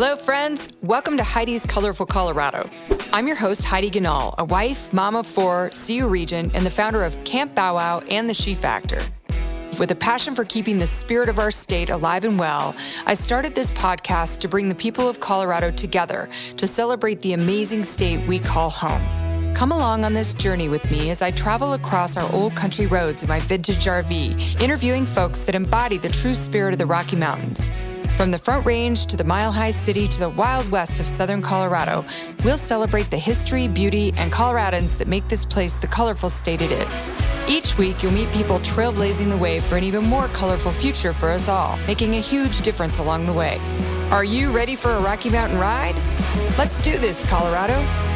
Hello, friends. Welcome to Heidi's Colorful Colorado. I'm your host, Heidi Ganahl, a wife, mom of four, CU Regent, and the founder of Camp Bow Wow and the She Factor. With a passion for keeping the spirit of our state alive and well, I started this podcast to bring the people of Colorado together to celebrate the amazing state we call home. Come along on this journey with me as I travel across our old country roads in my vintage RV, interviewing folks that embody the true spirit of the Rocky Mountains. From the Front Range to the Mile High City to the Wild West of Southern Colorado, we'll celebrate the history, beauty, and Coloradans that make this place the colorful state it is. Each week, you'll meet people trailblazing the way for an even more colorful future for us all, making a huge difference along the way. Are you ready for a Rocky Mountain ride? Let's do this, Colorado.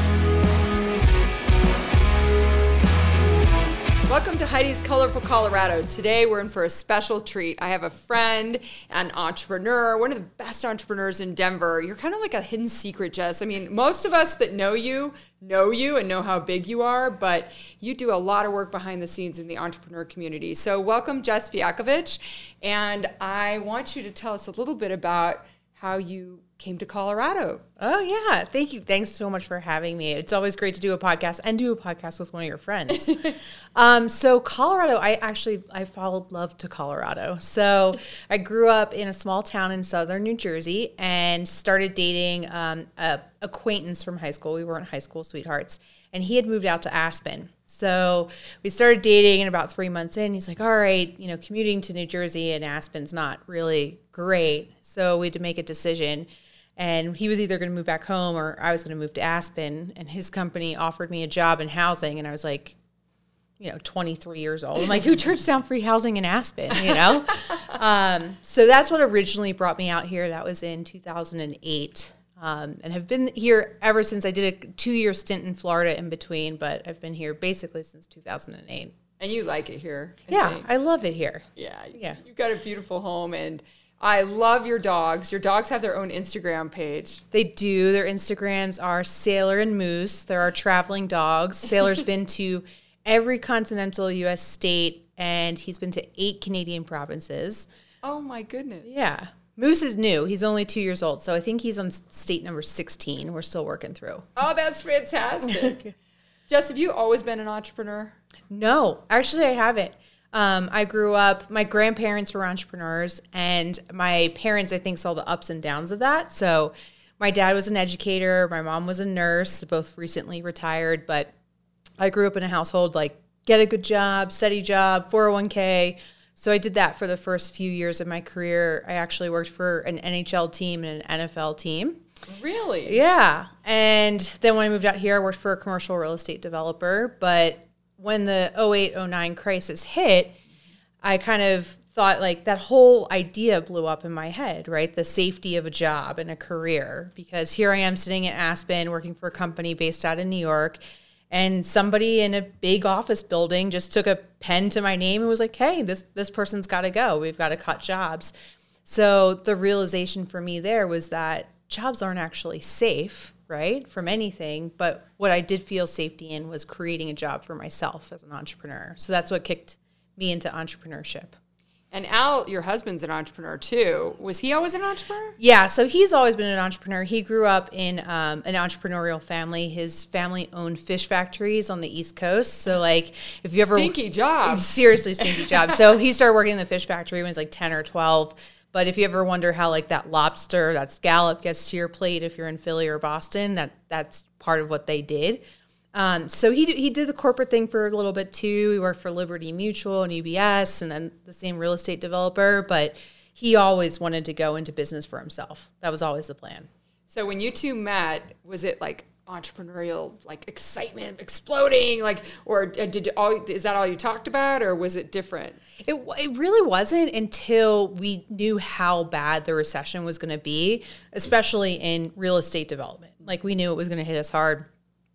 Welcome to Heidi's Colorful Colorado. Today we're in for a special treat. I have a friend, an entrepreneur, one of the best entrepreneurs in Denver. You're kind of like a hidden secret, Jess. I mean, most of us that know you know you and know how big you are, but you do a lot of work behind the scenes in the entrepreneur community. So, welcome, Jess Fialkovich. And I want you to tell us a little bit about how you came to Colorado. Oh yeah, thank you. Thanks so much for having me. It's always great to do a podcast and do a podcast with one of your friends. um, so Colorado, I actually I followed love to Colorado. So I grew up in a small town in southern New Jersey and started dating um, a acquaintance from high school. We weren't high school sweethearts, and he had moved out to Aspen. So we started dating, and about three months in, he's like, "All right, you know, commuting to New Jersey and Aspen's not really great." So we had to make a decision and he was either going to move back home or I was going to move to Aspen. And his company offered me a job in housing, and I was like, you know, 23 years old. I'm like, who turns down free housing in Aspen? You know, um, so that's what originally brought me out here. That was in 2008. Um, and have been here ever since. I did a two-year stint in Florida in between, but I've been here basically since 2008. And you like it here? I yeah, think. I love it here. Yeah, yeah. You've got a beautiful home, and I love your dogs. Your dogs have their own Instagram page. They do. Their Instagrams are Sailor and Moose. They're our traveling dogs. Sailor's been to every continental U.S. state, and he's been to eight Canadian provinces. Oh my goodness! Yeah, Moose is new. He's only two years old, so I think he's on state number sixteen. We're still working through. Oh, that's fantastic. Jess, have you always been an entrepreneur? No, actually, I haven't. Um, I grew up, my grandparents were entrepreneurs, and my parents, I think, saw the ups and downs of that. So my dad was an educator, my mom was a nurse, both recently retired, but I grew up in a household like get a good job, steady job, 401k. So I did that for the first few years of my career. I actually worked for an NHL team and an NFL team. Really? Yeah. And then when I moved out here, I worked for a commercial real estate developer, but when the 08 09 crisis hit, I kind of thought like that whole idea blew up in my head, right? The safety of a job and a career. Because here I am sitting in Aspen working for a company based out of New York. And somebody in a big office building just took a pen to my name and was like, hey, this, this person's got to go. We've got to cut jobs. So the realization for me there was that jobs aren't actually safe right, from anything. But what I did feel safety in was creating a job for myself as an entrepreneur. So that's what kicked me into entrepreneurship. And Al, your husband's an entrepreneur too. Was he always an entrepreneur? Yeah, so he's always been an entrepreneur. He grew up in um, an entrepreneurial family. His family owned fish factories on the East Coast. So, like, if you ever stinky job, seriously stinky job. So he started working in the fish factory when he was like ten or twelve. But if you ever wonder how like that lobster, that scallop gets to your plate if you're in Philly or Boston, that that's part of what they did. Um, so he he did the corporate thing for a little bit too. He worked for Liberty Mutual and UBS, and then the same real estate developer. But he always wanted to go into business for himself. That was always the plan. So when you two met, was it like entrepreneurial like excitement exploding like or uh, did all is that all you talked about or was it different? It, it really wasn't until we knew how bad the recession was going to be especially in real estate development. Like we knew it was going to hit us hard.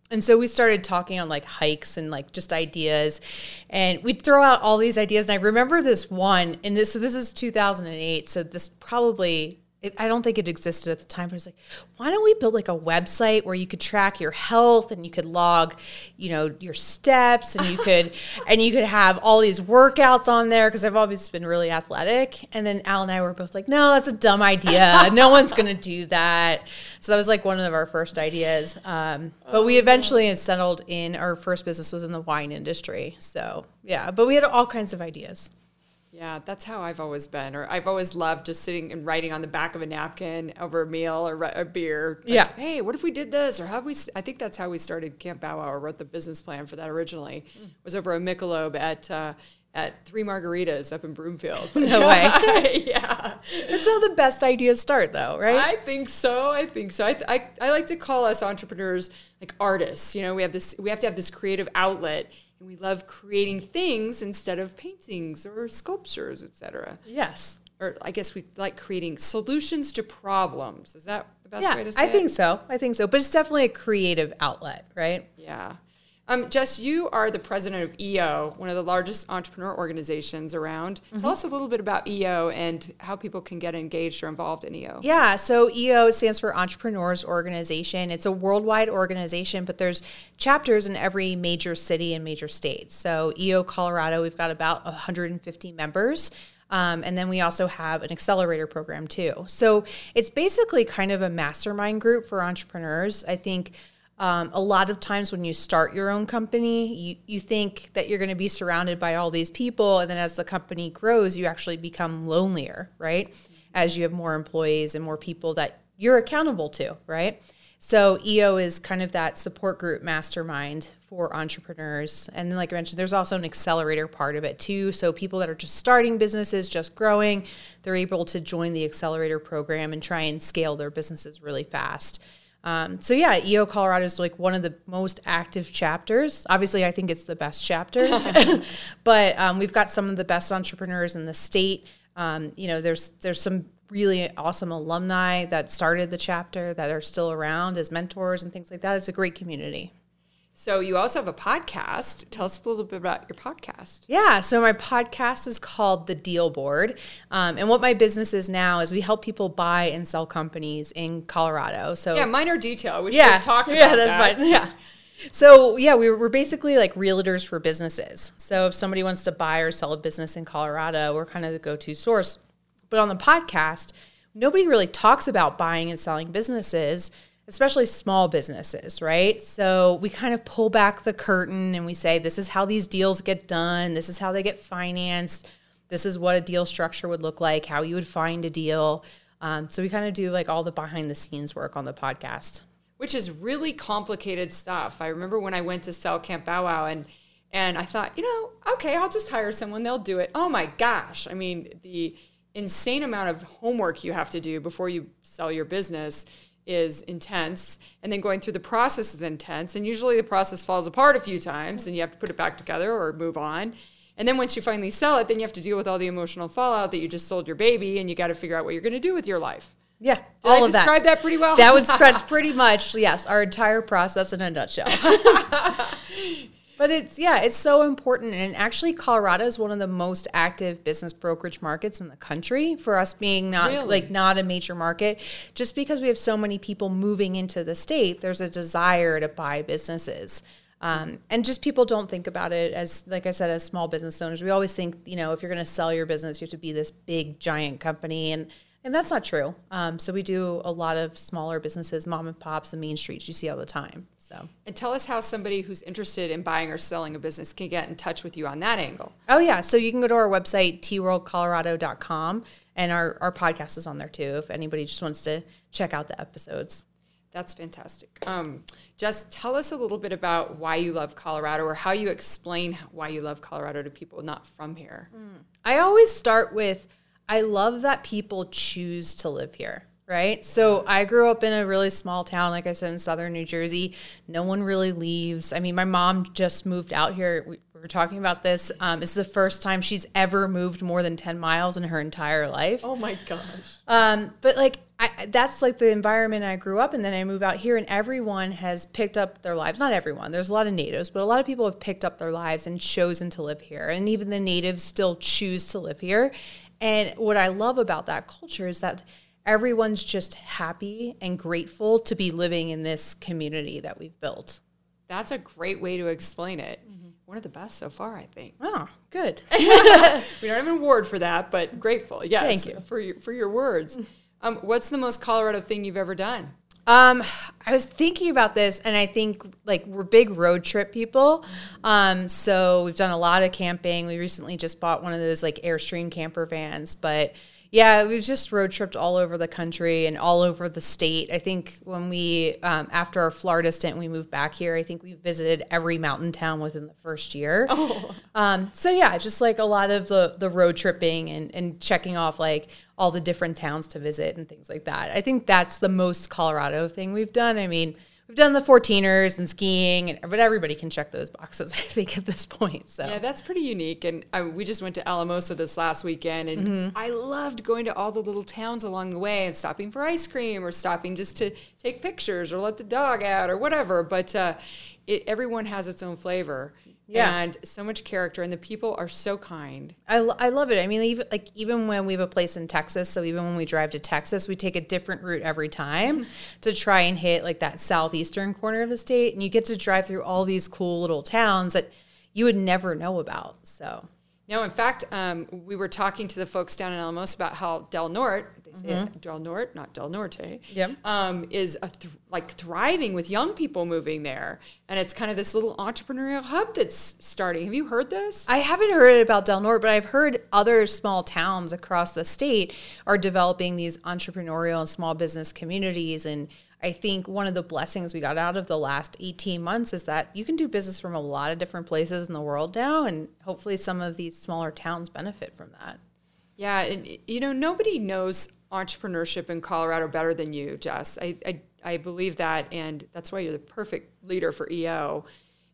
And so we started talking on like hikes and like just ideas. And we'd throw out all these ideas. And i remember this one and this so this is 2008 so this probably it, I don't think it existed at the time, but it's like, why don't we build like a website where you could track your health and you could log, you know, your steps and you could and you could have all these workouts on there because I've always been really athletic. And then Al and I were both like, no, that's a dumb idea. no one's gonna do that. So that was like one of our first ideas. Um, but we eventually settled in. Our first business was in the wine industry. So yeah, but we had all kinds of ideas. Yeah, that's how I've always been. Or I've always loved just sitting and writing on the back of a napkin over a meal or a beer. Like, yeah. Hey, what if we did this? Or how we? I think that's how we started Camp Bow Wow. Or wrote the business plan for that originally. Mm. Was over a Michelob at. Uh, at Three Margaritas up in Broomfield. No way. yeah. That's how the best ideas start, though, right? I think so. I think so. I, I, I like to call us entrepreneurs like artists. You know, we have this, we have to have this creative outlet and we love creating things instead of paintings or sculptures, etc. Yes. Or I guess we like creating solutions to problems. Is that the best yeah, way to say I it? think so. I think so. But it's definitely a creative outlet, right? Yeah. Um, Jess, you are the president of EO, one of the largest entrepreneur organizations around. Mm-hmm. Tell us a little bit about EO and how people can get engaged or involved in EO. Yeah, so EO stands for Entrepreneurs Organization. It's a worldwide organization, but there's chapters in every major city and major state. So EO Colorado, we've got about 150 members. Um, and then we also have an accelerator program too. So it's basically kind of a mastermind group for entrepreneurs. I think um, a lot of times when you start your own company, you, you think that you're going to be surrounded by all these people. And then as the company grows, you actually become lonelier, right? As you have more employees and more people that you're accountable to, right? So EO is kind of that support group mastermind for entrepreneurs. And then like I mentioned, there's also an accelerator part of it too. So people that are just starting businesses, just growing, they're able to join the accelerator program and try and scale their businesses really fast. Um, so yeah, EO Colorado is like one of the most active chapters. Obviously, I think it's the best chapter, but um, we've got some of the best entrepreneurs in the state. Um, you know, there's there's some really awesome alumni that started the chapter that are still around as mentors and things like that. It's a great community. So you also have a podcast. Tell us a little bit about your podcast. Yeah, so my podcast is called The Deal Board, um, and what my business is now is we help people buy and sell companies in Colorado. So yeah, minor detail. We should have talked about yeah, that's that. fine. Yeah. So yeah, we we're basically like realtors for businesses. So if somebody wants to buy or sell a business in Colorado, we're kind of the go-to source. But on the podcast, nobody really talks about buying and selling businesses especially small businesses, right? So we kind of pull back the curtain and we say, this is how these deals get done, this is how they get financed, this is what a deal structure would look like, how you would find a deal. Um, so we kind of do like all the behind the scenes work on the podcast. Which is really complicated stuff. I remember when I went to sell Camp Bow Wow and and I thought, you know, okay, I'll just hire someone, they'll do it. Oh my gosh. I mean, the insane amount of homework you have to do before you sell your business is intense and then going through the process is intense and usually the process falls apart a few times and you have to put it back together or move on and then once you finally sell it then you have to deal with all the emotional fallout that you just sold your baby and you got to figure out what you're going to do with your life yeah, Did all I of describe that. that pretty well. That was pretty much yes, our entire process in a nutshell. But it's yeah, it's so important. And actually, Colorado is one of the most active business brokerage markets in the country. For us being not really? like not a major market, just because we have so many people moving into the state, there's a desire to buy businesses. Um, and just people don't think about it as, like I said, as small business owners. We always think, you know, if you're going to sell your business, you have to be this big, giant company, and and that's not true. Um, so we do a lot of smaller businesses, mom and pops, and main streets you see all the time. So, and tell us how somebody who's interested in buying or selling a business can get in touch with you on that angle. Oh yeah, so you can go to our website tworldcolorado.com, and our our podcast is on there too. If anybody just wants to check out the episodes. That's fantastic. Um, just tell us a little bit about why you love Colorado, or how you explain why you love Colorado to people not from here. Mm. I always start with I love that people choose to live here right? So I grew up in a really small town, like I said, in southern New Jersey. No one really leaves. I mean, my mom just moved out here. We, were talking about this. Um, it's the first time she's ever moved more than 10 miles in her entire life. Oh my gosh. Um, but like, I, that's like the environment I grew up in. Then I move out here, and everyone has picked up their lives. Not everyone. There's a lot of natives, but a lot of people have picked up their lives and chosen to live here. And even the natives still choose to live here. And what I love about that culture is that everyone's just happy and grateful to be living in this community that we've built. That's a great way to explain it. Mm-hmm. One of the best so far, I think. Oh, good. we don't have an award for that, but grateful. Yes, Thank you for your for your words. Um, what's the most Colorado thing you've ever done? Um, I was thinking about this, and I think like we're big road trip people. Um, so we've done a lot of camping. We recently just bought one of those like Airstream camper vans, but yeah, we've just road tripped all over the country and all over the state. I think when we, um, after our Florida stint, we moved back here. I think we visited every mountain town within the first year. Oh. Um, so yeah, just like a lot of the the road tripping and and checking off like all the different towns to visit and things like that. I think that's the most Colorado thing we've done. I mean we've done the 14ers and skiing, and, but everybody can check those boxes, I think, at this point. So yeah, that's pretty unique. And I, we just went to Alamosa this last weekend, and mm-hmm. I loved going to all the little towns along the way and stopping for ice cream or stopping just to take pictures or let the dog out or whatever. But uh, it, everyone has its own flavor. Yeah. And so much character, and the people are so kind. I, I love it. I mean, even like even when we have a place in Texas, so even when we drive to Texas, we take a different route every time to try and hit like that southeastern corner of the state, and you get to drive through all these cool little towns that you would never know about. So no, in fact, um, we were talking to the folks down in Alamos about how Del Norte, they say mm-hmm. Del Norte, not Del Norte, yep. um, is a th- like thriving with young people moving there, and it's kind of this little entrepreneurial hub that's starting. Have you heard this? I haven't heard about Del Norte, but I've heard other small towns across the state are developing these entrepreneurial and small business communities and I think one of the blessings we got out of the last 18 months is that you can do business from a lot of different places in the world now, and hopefully some of these smaller towns benefit from that. Yeah, and you know, nobody knows entrepreneurship in Colorado better than you, Jess. I, I, I believe that, and that's why you're the perfect leader for EO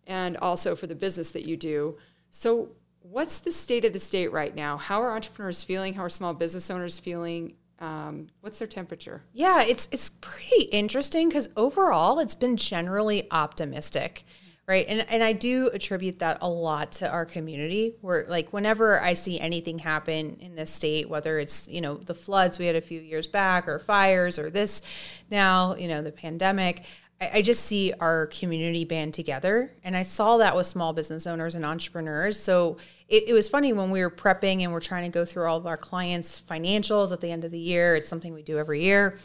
and also for the business that you do. So, what's the state of the state right now? How are entrepreneurs feeling? How are small business owners feeling? Um, what's their temperature? Yeah, it's it's pretty interesting because overall it's been generally optimistic, right? And and I do attribute that a lot to our community. Where like whenever I see anything happen in this state, whether it's you know the floods we had a few years back, or fires, or this now you know the pandemic, I, just see our community band together. And I saw that with small business owners and entrepreneurs. So it, it, was funny when we were prepping and we're trying to go through all of our clients' financials at the end of the year. It's something we do every year.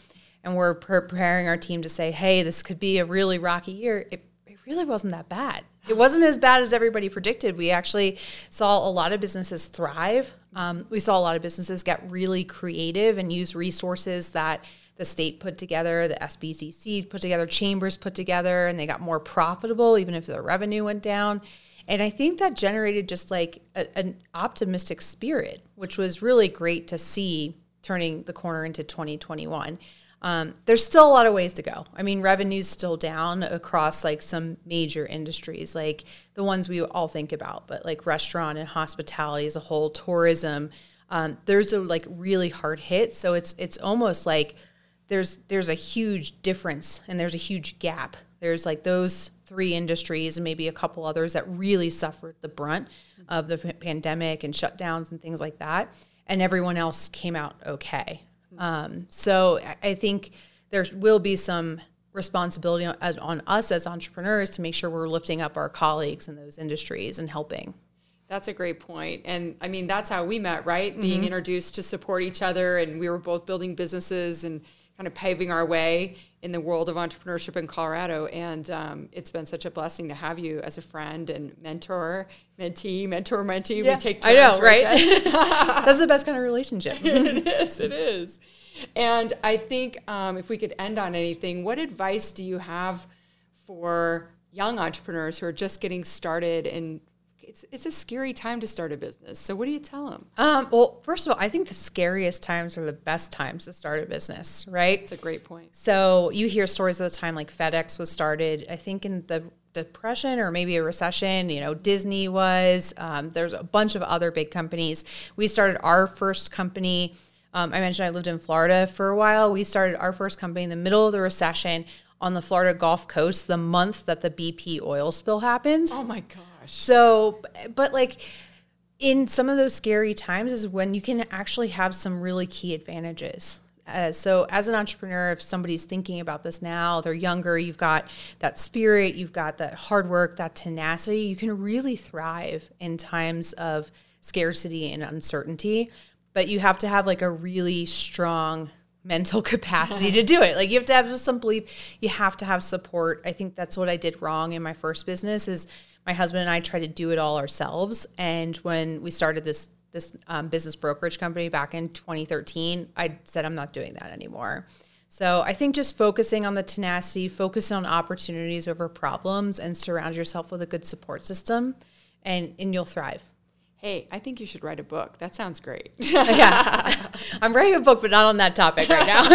And we're preparing our team to say, hey, this could be a really rocky year. It, really wasn't that bad. It wasn't as bad as everybody predicted. We actually saw a lot of businesses thrive. Um, we saw a lot of businesses get really creative and use resources that the state put together, the SBDC put together, chambers put together, and they got more profitable even if their revenue went down. And I think that generated just like a, an optimistic spirit, which was really great to see turning the corner into 2021. Um, there's still a lot of ways to go. I mean, revenue's still down across like some major industries, like the ones we all think about, but like restaurant and hospitality as a whole, tourism. Um, there's a like really hard hit, so it's it's almost like there's there's a huge difference and there's a huge gap. There's like those three industries and maybe a couple others that really suffered the brunt of the pandemic and shutdowns and things like that, and everyone else came out okay. Um, so I think there will be some responsibility on, on us as entrepreneurs to make sure we're lifting up our colleagues in those industries and helping. That's a great point. And I mean, that's how we met, right? Mm-hmm. Being introduced to support each other, and we were both building businesses and kind of paving our way in the world of entrepreneurship in Colorado. And um, it's been such a blessing to have you as a friend and mentor, mentee, mentor, mentee. Yeah, we take turns. I know, right? That's the best kind of relationship. it is. It is. And I think um, if we could end on anything, what advice do you have for young entrepreneurs who are just getting started and it's it's a scary time to start a business. So what do you tell them? Um, well, first of all, I think the scariest times are the best times to start a business, right? It's a great point. So you hear stories of the time like FedEx was started, I think in the depression or maybe a recession. You know, Disney was. Um, there's a bunch of other big companies. We started our first company. Um, I mentioned I lived in Florida for a while. We started our first company in the middle of the recession on the Florida Gulf Coast the month that the BP oil spill happened. Oh my god. So, but like in some of those scary times is when you can actually have some really key advantages. Uh, so, as an entrepreneur, if somebody's thinking about this now, they're younger, you've got that spirit, you've got that hard work, that tenacity, you can really thrive in times of scarcity and uncertainty. But you have to have like a really strong mental capacity to do it. Like you have to have some belief, you have to have support. I think that's what I did wrong in my first business is my husband and I tried to do it all ourselves. And when we started this this um, business brokerage company back in 2013, I said I'm not doing that anymore. So I think just focusing on the tenacity, focus on opportunities over problems, and surround yourself with a good support system, and and you'll thrive. Hey, I think you should write a book. That sounds great. yeah, I'm writing a book, but not on that topic right now.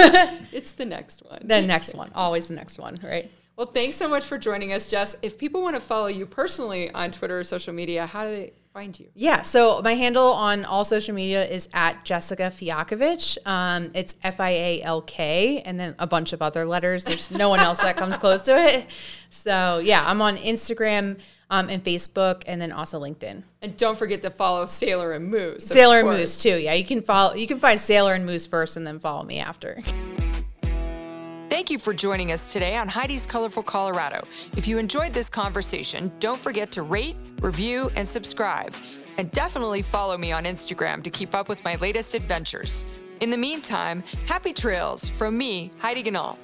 it's the next one. The next one, always the next one, right? Well, thanks so much for joining us, Jess. If people want to follow you personally on Twitter or social media, how do they find you? Yeah, so my handle on all social media is at Jessica Fialkovich. Um, it's F I A L K, and then a bunch of other letters. There's no one else that comes close to it. So yeah, I'm on Instagram um, and Facebook, and then also LinkedIn. And don't forget to follow Sailor and Moose. Sailor and Moose too. Yeah, you can follow. You can find Sailor and Moose first, and then follow me after. Thank you for joining us today on Heidi's Colorful Colorado. If you enjoyed this conversation, don't forget to rate, review, and subscribe. And definitely follow me on Instagram to keep up with my latest adventures. In the meantime, happy trails from me, Heidi Ganahl.